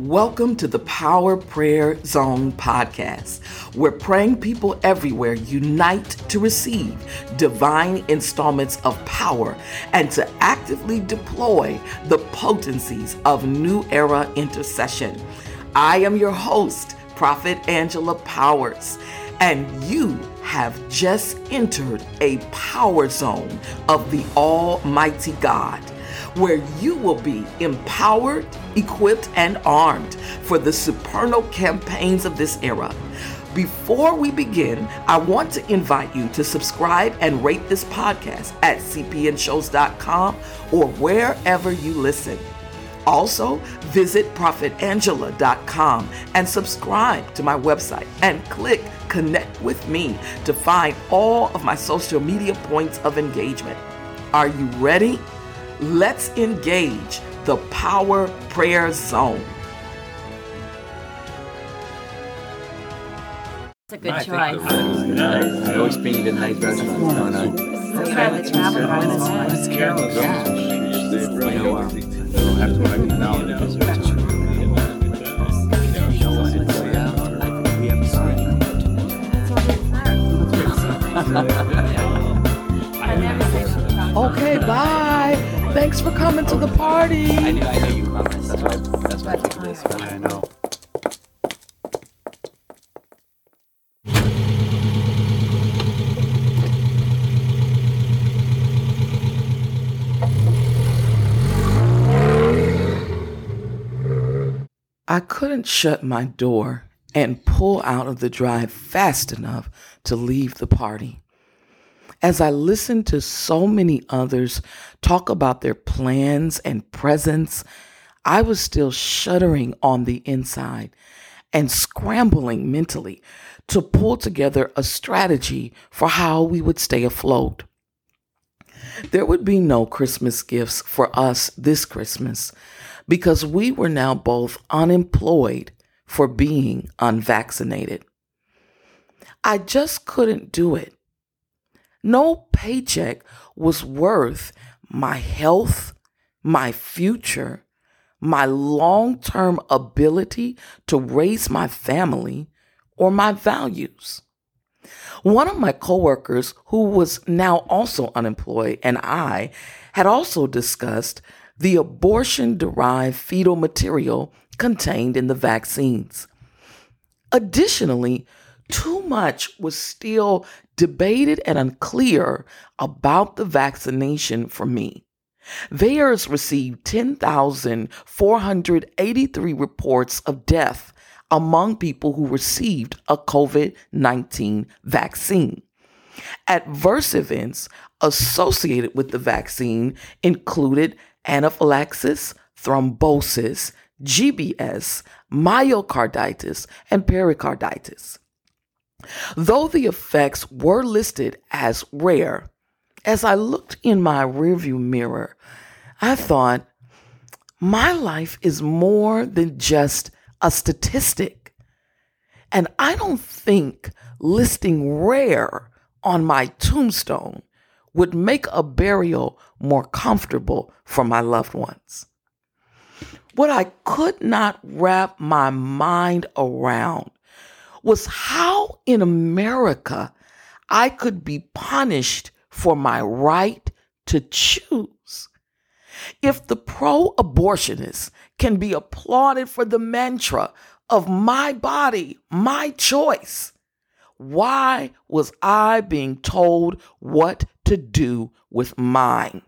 Welcome to the Power Prayer Zone podcast, where praying people everywhere unite to receive divine installments of power and to actively deploy the potencies of new era intercession. I am your host, Prophet Angela Powers, and you have just entered a power zone of the Almighty God where you will be empowered, equipped, and armed for the supernal campaigns of this era. Before we begin, I want to invite you to subscribe and rate this podcast at cpnshows.com or wherever you listen. Also, visit prophetangela.com and subscribe to my website and click connect with me to find all of my social media points of engagement. Are you ready? Let's engage the Power Prayer Zone. It's a good choice. I always bring the nice restaurants going on. Try the travel It's Carol's. Yeah. Okay, bye. Thanks for coming to the party. I knew, I knew you promised. That's why, that's why I picked this. But I know. I couldn't shut my door and pull out of the drive fast enough to leave the party. As I listened to so many others talk about their plans and presence, I was still shuddering on the inside and scrambling mentally to pull together a strategy for how we would stay afloat. There would be no Christmas gifts for us this Christmas because we were now both unemployed for being unvaccinated. I just couldn't do it. No paycheck was worth my health, my future, my long term ability to raise my family, or my values. One of my coworkers, who was now also unemployed, and I had also discussed the abortion derived fetal material contained in the vaccines. Additionally, too much was still debated and unclear about the vaccination for me. VAERS received 10,483 reports of death among people who received a COVID 19 vaccine. Adverse events associated with the vaccine included anaphylaxis, thrombosis, GBS, myocarditis, and pericarditis. Though the effects were listed as rare, as I looked in my rearview mirror, I thought, my life is more than just a statistic. And I don't think listing rare on my tombstone would make a burial more comfortable for my loved ones. What I could not wrap my mind around was how in America I could be punished for my right to choose. If the pro abortionists can be applauded for the mantra of my body, my choice, why was I being told what to do with mine?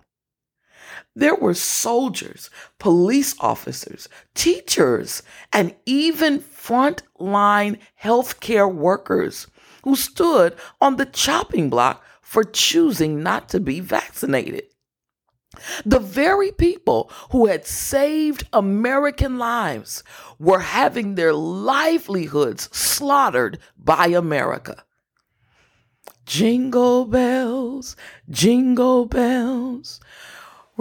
There were soldiers, police officers, teachers, and even frontline healthcare workers who stood on the chopping block for choosing not to be vaccinated. The very people who had saved American lives were having their livelihoods slaughtered by America. Jingle bells, jingle bells,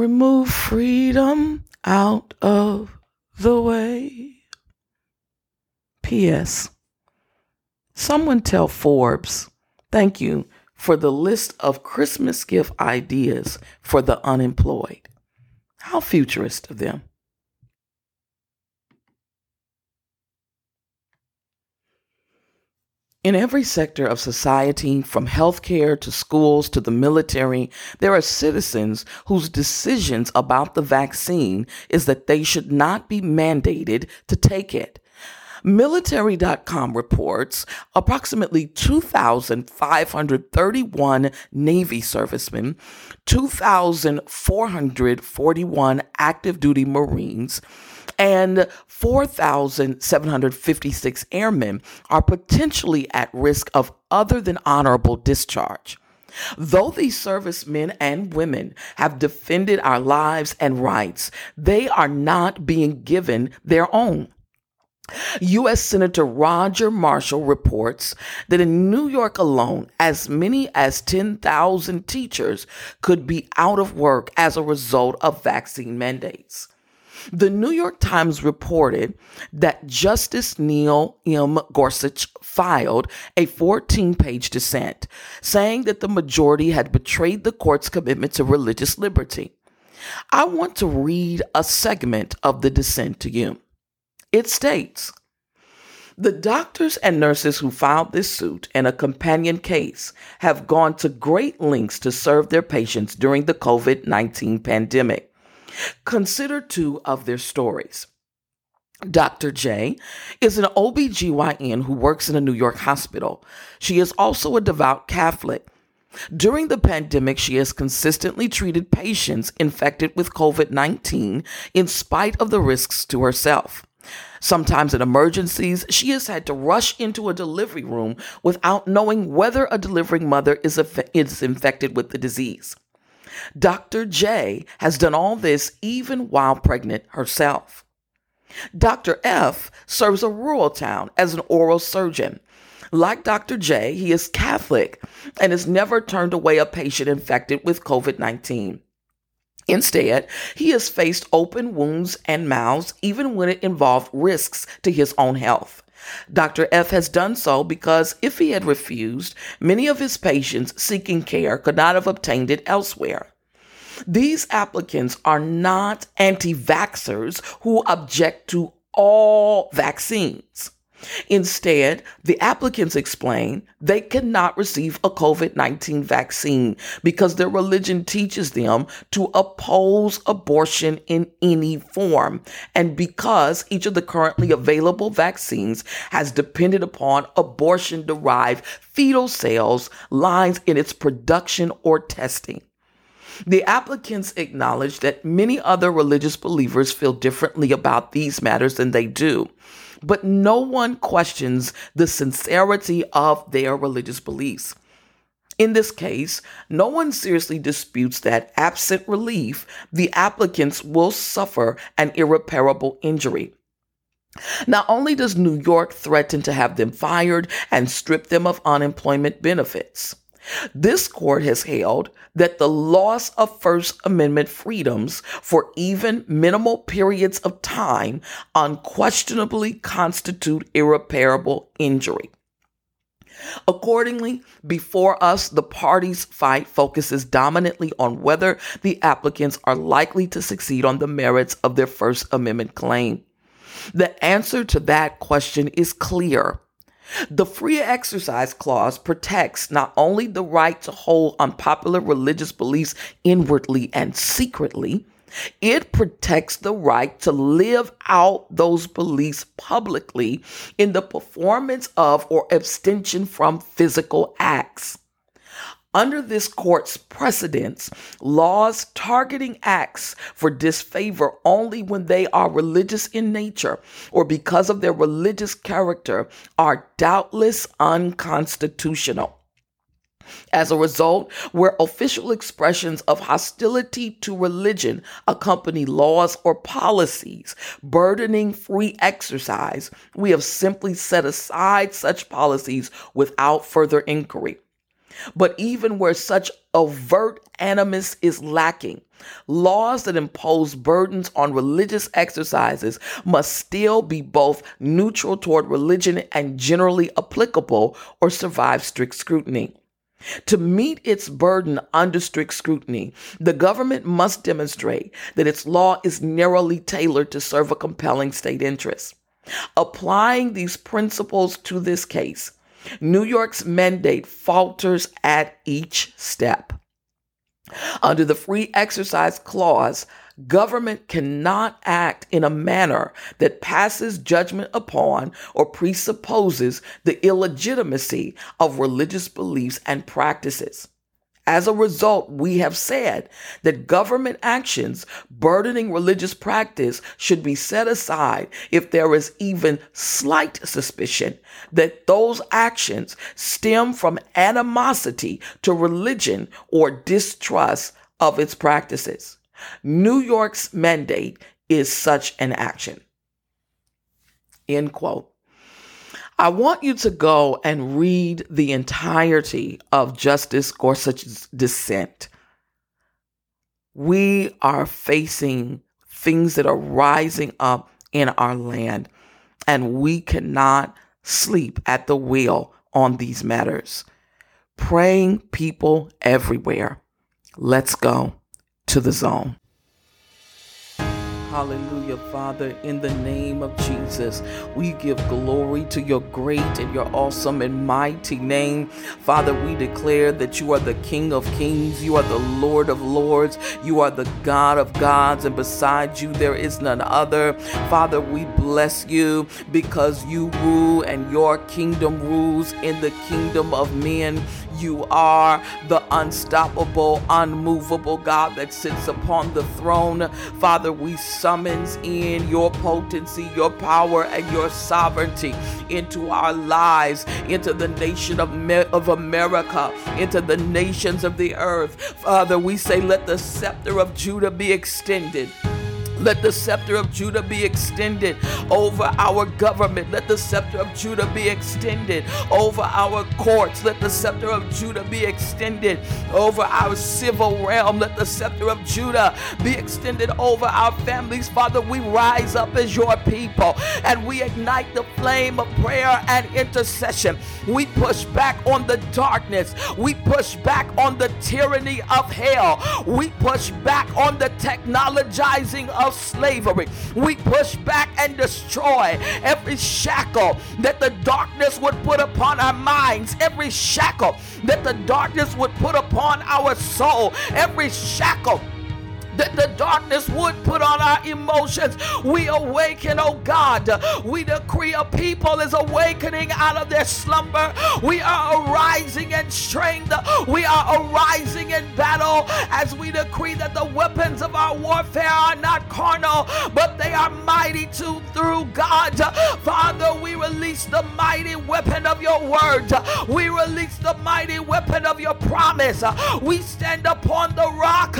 remove freedom out of the way. P.S. Someone tell Forbes, thank you for the list of Christmas gift ideas for the unemployed. How futurist of them. In every sector of society, from healthcare to schools to the military, there are citizens whose decisions about the vaccine is that they should not be mandated to take it. Military.com reports approximately 2,531 Navy servicemen, 2,441 active duty Marines, and 4,756 airmen are potentially at risk of other than honorable discharge. Though these servicemen and women have defended our lives and rights, they are not being given their own. U.S. Senator Roger Marshall reports that in New York alone, as many as 10,000 teachers could be out of work as a result of vaccine mandates. The New York Times reported that Justice Neil M. Gorsuch filed a 14 page dissent saying that the majority had betrayed the court's commitment to religious liberty. I want to read a segment of the dissent to you. It states The doctors and nurses who filed this suit and a companion case have gone to great lengths to serve their patients during the COVID 19 pandemic. Consider two of their stories. Dr. J is an OBGYN who works in a New York hospital. She is also a devout Catholic. During the pandemic, she has consistently treated patients infected with COVID 19 in spite of the risks to herself. Sometimes in emergencies, she has had to rush into a delivery room without knowing whether a delivering mother is, is infected with the disease. Dr. J has done all this even while pregnant herself. Dr. F serves a rural town as an oral surgeon. Like Dr. J, he is Catholic and has never turned away a patient infected with COVID 19. Instead, he has faced open wounds and mouths even when it involved risks to his own health. Dr. F has done so because if he had refused, many of his patients seeking care could not have obtained it elsewhere. These applicants are not anti vaxxers who object to all vaccines. Instead, the applicants explain they cannot receive a COVID 19 vaccine because their religion teaches them to oppose abortion in any form, and because each of the currently available vaccines has depended upon abortion derived fetal cells lines in its production or testing. The applicants acknowledge that many other religious believers feel differently about these matters than they do but no one questions the sincerity of their religious beliefs. In this case, no one seriously disputes that, absent relief, the applicants will suffer an irreparable injury. Not only does New York threaten to have them fired and strip them of unemployment benefits, this court has held that the loss of First Amendment freedoms for even minimal periods of time unquestionably constitute irreparable injury. Accordingly, before us, the parties' fight focuses dominantly on whether the applicants are likely to succeed on the merits of their First Amendment claim. The answer to that question is clear. The free exercise clause protects not only the right to hold unpopular religious beliefs inwardly and secretly, it protects the right to live out those beliefs publicly in the performance of or abstention from physical acts. Under this court's precedents, laws targeting acts for disfavor only when they are religious in nature or because of their religious character are doubtless unconstitutional. As a result, where official expressions of hostility to religion accompany laws or policies burdening free exercise, we have simply set aside such policies without further inquiry. But even where such overt animus is lacking, laws that impose burdens on religious exercises must still be both neutral toward religion and generally applicable or survive strict scrutiny. To meet its burden under strict scrutiny, the government must demonstrate that its law is narrowly tailored to serve a compelling state interest. Applying these principles to this case, New York's mandate falters at each step. Under the Free Exercise Clause, government cannot act in a manner that passes judgment upon or presupposes the illegitimacy of religious beliefs and practices. As a result, we have said that government actions burdening religious practice should be set aside if there is even slight suspicion that those actions stem from animosity to religion or distrust of its practices. New York's mandate is such an action. End quote. I want you to go and read the entirety of Justice Gorsuch's dissent. We are facing things that are rising up in our land, and we cannot sleep at the wheel on these matters. Praying people everywhere. Let's go to the zone. Hallelujah, Father, in the name of Jesus, we give glory to your great and your awesome and mighty name. Father, we declare that you are the King of kings, you are the Lord of lords, you are the God of gods, and beside you there is none other. Father, we bless you because you rule and your kingdom rules in the kingdom of men. You are the unstoppable, unmovable God that sits upon the throne. Father, we summons in your potency, your power, and your sovereignty into our lives, into the nation of, of America, into the nations of the earth. Father, we say, let the scepter of Judah be extended. Let the scepter of Judah be extended over our government. Let the scepter of Judah be extended over our courts. Let the scepter of Judah be extended over our civil realm. Let the scepter of Judah be extended over our families. Father, we rise up as your people and we ignite the flame of prayer and intercession. We push back on the darkness. We push back on the tyranny of hell. We push back on the technologizing of of slavery. We push back and destroy every shackle that the darkness would put upon our minds, every shackle that the darkness would put upon our soul, every shackle that the darkness would put on our emotions. We awaken, oh God. We decree a people is awakening out of their slumber. We are arising in strength. We are arising in battle as we decree that the weapons of our warfare are not carnal, but they are mighty to through God. Father, we release the mighty weapon of your word. We release the mighty weapon of your promise. We stand upon the rock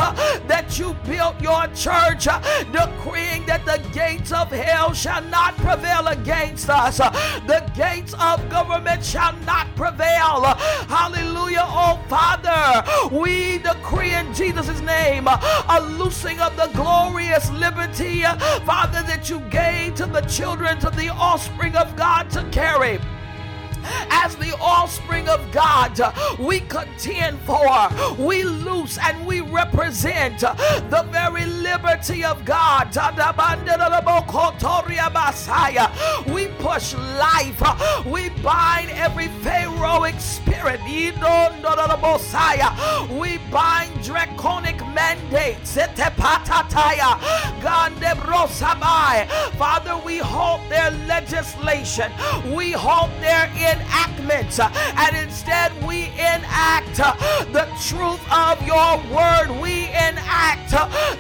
you built your church, uh, decreeing that the gates of hell shall not prevail against us. Uh, the gates of government shall not prevail. Uh, hallelujah, oh Father. We decree in Jesus' name a loosing of the glorious liberty, Father, that you gave to the children, to the offspring of God to carry as the offspring of God, we contend for, we loose and we represent the very liberty of God. Push life, we bind every Pharaohic spirit. We bind draconic mandates. Father, we halt their legislation, we halt their enactments, and instead we enact the truth of your word. We enact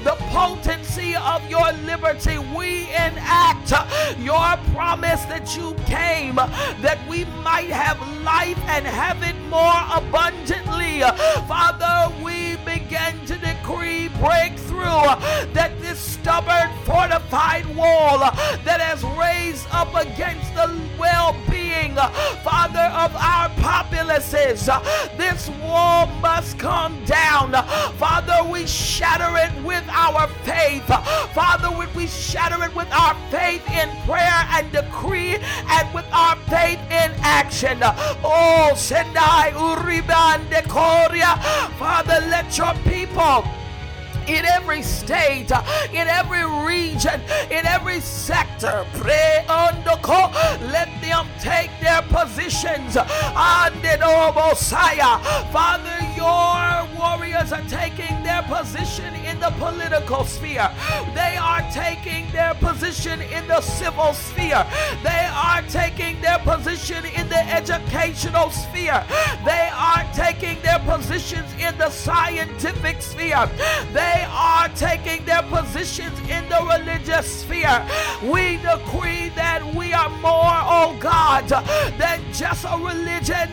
the potency of your liberty. We enact your promise that you came that we might have life and have it more abundantly. Father, we begin to decree breakthrough that this stubborn, fortified wall that has raised up against the well being, uh, Father, of our populaces. Uh, this wall must come down. Uh, Father, we shatter it with our faith. Father, we shatter it with our faith in prayer and decree and with our faith in action. Oh, Sendai Uriban Decoria. Father, let your people in every state, in every region, in every sector. Pray on the call. Let take their positions. Father, your warriors are taking their position in the political sphere. They are taking their position in the civil sphere. They are taking their position in the educational sphere. They are taking their positions in the scientific sphere. They are taking their positions in the religious sphere. We decree that we are more, oh God, than just a religion.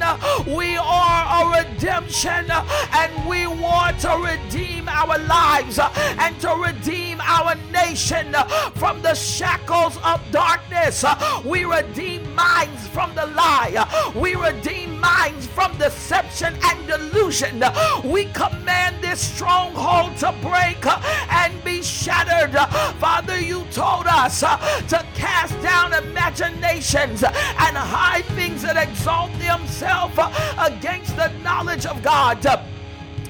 We are a redemption and we want to redeem our lives and to redeem our nation from the shackles of darkness. We redeem minds from the lie. We redeem minds from deception and delusion. We command this stronghold to break and be shattered. Father, you told us to cast down imaginations and high things that exalt themselves against the knowledge of God.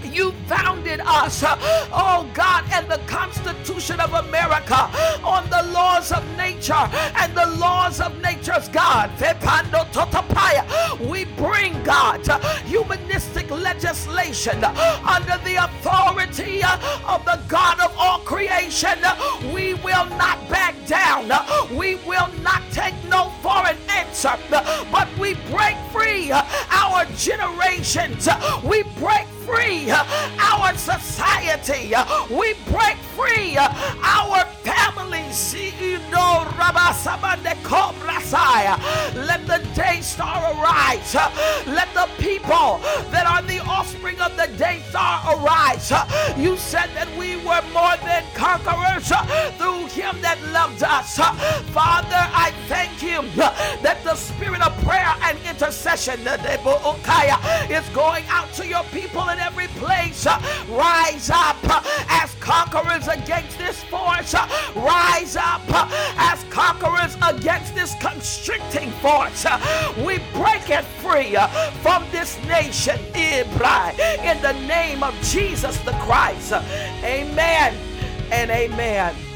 You founded us, oh God, and the Constitution of America on the laws of nature and the laws of nature's God. We bring God humanistic legislation under the authority of the God of all creation. We will not back down. We will not take no for an answer, but we break free our generations. We break free our society. We break free our families. Let the day star arise. Let the people that are the offspring of the day star arise. You said that we were more than conquerors through him that loved us. Father, I thank you that the spirit of prayer and intercession is going out to your people in every place. Rise up as conquerors against this force. Rise up as conquerors against this constricting force. We break it free from this nation in the name of Jesus the Christ. Amen and amen.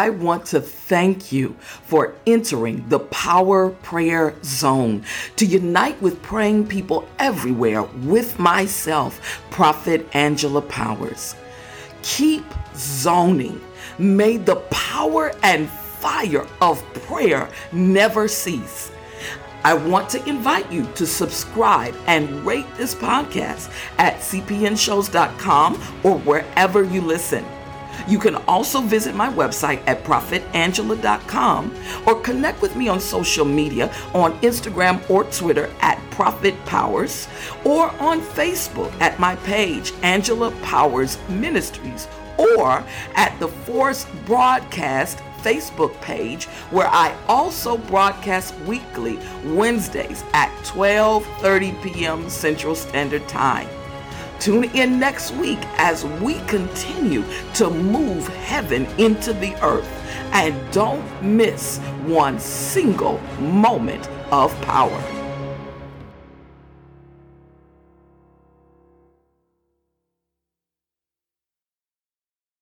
I want to thank you for entering the Power Prayer Zone to unite with praying people everywhere with myself, Prophet Angela Powers. Keep zoning. May the power and fire of prayer never cease. I want to invite you to subscribe and rate this podcast at cpnshows.com or wherever you listen. You can also visit my website at prophetangela.com or connect with me on social media on Instagram or Twitter at Prophet Powers or on Facebook at my page, Angela Powers Ministries, or at the Force Broadcast Facebook page where I also broadcast weekly Wednesdays at 12:30 p.m. Central Standard Time. Tune in next week as we continue to move heaven into the earth. And don't miss one single moment of power.